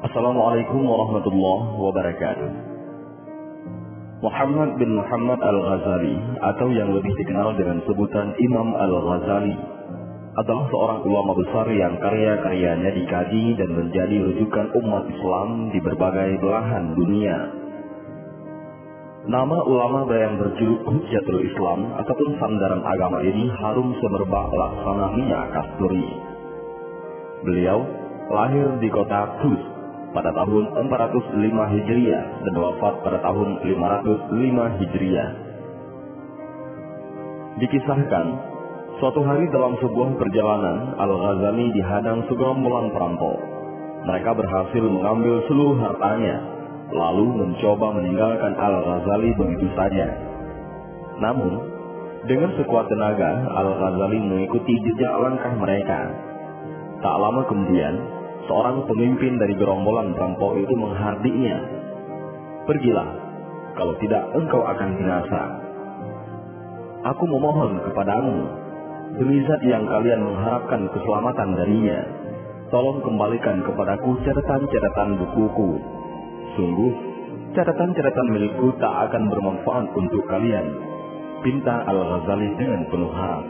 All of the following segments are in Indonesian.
Assalamualaikum warahmatullahi wabarakatuh. Muhammad bin Muhammad Al-Ghazali atau yang lebih dikenal dengan sebutan Imam Al-Ghazali adalah seorang ulama besar yang karya-karyanya dikaji dan menjadi rujukan umat Islam di berbagai belahan dunia. Nama ulama yang berjuluk Hujjatul Islam ataupun sandaran agama ini harum semerbak laksana minyak kasturi. Beliau lahir di kota Tus pada tahun 405 Hijriah dan wafat pada tahun 505 Hijriah. Dikisahkan, suatu hari dalam sebuah perjalanan, Al-Ghazali dihadang segerombolan perampok. Mereka berhasil mengambil seluruh hartanya, lalu mencoba meninggalkan Al-Ghazali begitu saja. Namun, dengan sekuat tenaga, Al-Ghazali mengikuti jejak langkah mereka. Tak lama kemudian, seorang pemimpin dari gerombolan perampok itu menghardiknya. Pergilah, kalau tidak engkau akan binasa. Aku memohon kepadamu, demi zat yang kalian mengharapkan keselamatan darinya, tolong kembalikan kepadaku catatan-catatan bukuku. Sungguh, catatan-catatan milikku tak akan bermanfaat untuk kalian. Pinta Al-Ghazali dengan penuh harap.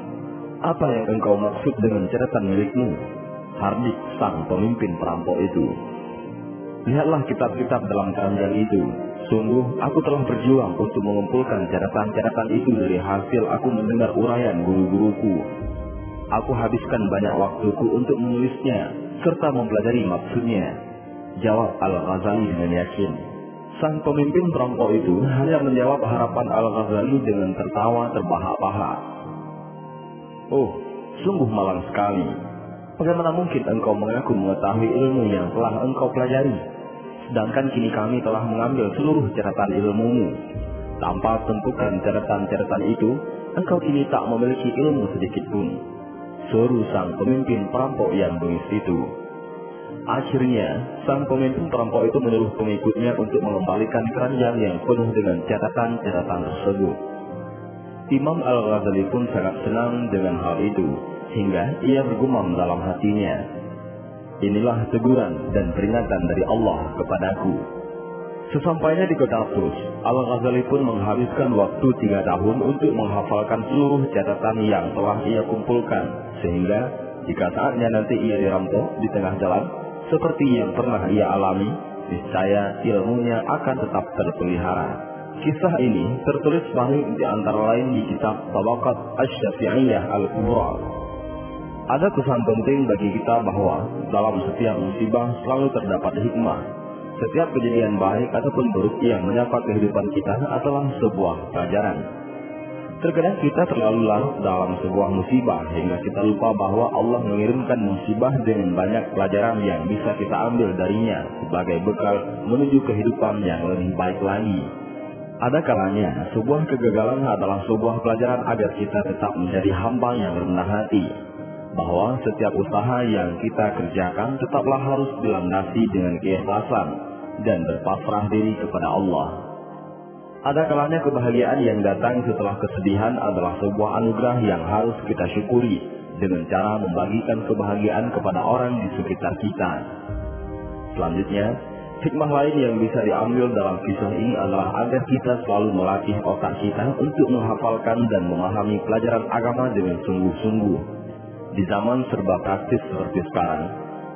Apa yang engkau maksud dengan catatan milikmu? Hardik sang pemimpin perampok itu. Lihatlah kitab-kitab dalam keranjang itu. Sungguh, aku telah berjuang untuk mengumpulkan catatan-catatan itu dari hasil aku mendengar uraian guru-guruku. Aku habiskan banyak waktuku untuk menulisnya, serta mempelajari maksudnya. Jawab Al-Ghazali dengan yakin. Sang pemimpin perampok itu hanya menjawab harapan Al-Ghazali dengan tertawa terbahak-bahak. Oh, sungguh malang sekali. Bagaimana mungkin engkau mengaku mengetahui ilmu yang telah engkau pelajari? Sedangkan kini kami telah mengambil seluruh catatan ilmumu. Tanpa tentukan catatan-catatan itu, engkau kini tak memiliki ilmu sedikit pun. Suruh sang pemimpin perampok yang bengis itu. Akhirnya, sang pemimpin perampok itu menyuruh pengikutnya untuk mengembalikan keranjang yang penuh dengan catatan-catatan tersebut. Imam Al-Ghazali pun sangat senang dengan hal itu hingga ia bergumam dalam hatinya, Inilah teguran dan peringatan dari Allah kepadaku. Sesampainya di kota Tus, Al-Ghazali pun menghabiskan waktu tiga tahun untuk menghafalkan seluruh catatan yang telah ia kumpulkan, sehingga jika saatnya nanti ia dirampok di tengah jalan, seperti yang pernah ia alami, niscaya ilmunya akan tetap terpelihara. Kisah ini tertulis banyak di antara lain di kitab Tabakat Asy-Syafi'iyah Al-Kubra ada kesan penting bagi kita bahwa dalam setiap musibah selalu terdapat hikmah. Setiap kejadian baik ataupun buruk yang menyapa kehidupan kita adalah sebuah pelajaran. Terkadang kita terlalu larut dalam sebuah musibah hingga kita lupa bahwa Allah mengirimkan musibah dengan banyak pelajaran yang bisa kita ambil darinya sebagai bekal menuju kehidupan yang lebih baik lagi. Ada kalanya sebuah kegagalan adalah sebuah pelajaran agar kita tetap menjadi hamba yang rendah hati, bahwa setiap usaha yang kita kerjakan tetaplah harus dilandasi dengan keikhlasan dan berpasrah diri kepada Allah. Ada kalanya kebahagiaan yang datang setelah kesedihan adalah sebuah anugerah yang harus kita syukuri dengan cara membagikan kebahagiaan kepada orang di sekitar kita. Selanjutnya, hikmah lain yang bisa diambil dalam kisah ini adalah agar kita selalu melatih otak kita untuk menghafalkan dan memahami pelajaran agama dengan sungguh-sungguh di zaman serba praktis seperti sekarang,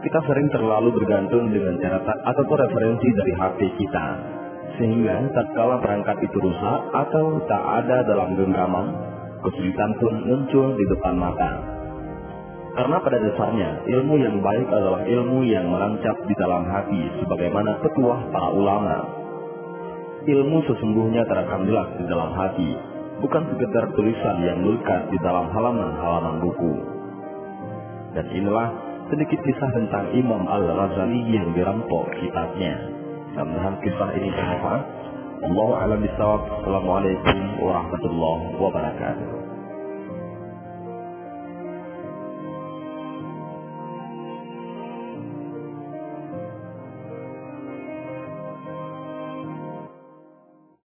kita sering terlalu bergantung dengan catatan atau referensi dari HP kita. Sehingga tatkala perangkat itu rusak atau tak ada dalam genggaman, kesulitan pun muncul di depan mata. Karena pada dasarnya, ilmu yang baik adalah ilmu yang merancap di dalam hati sebagaimana petuah para ulama. Ilmu sesungguhnya terekam jelas di dalam hati, bukan sekedar tulisan yang melekat di dalam halaman-halaman buku. Dan inilah sedikit kisah tentang Imam Al-Ghazali yang dirampok kitabnya. Mudah-mudahan kisah ini bermanfaat. Allah alam bisawab. Assalamualaikum warahmatullahi wabarakatuh.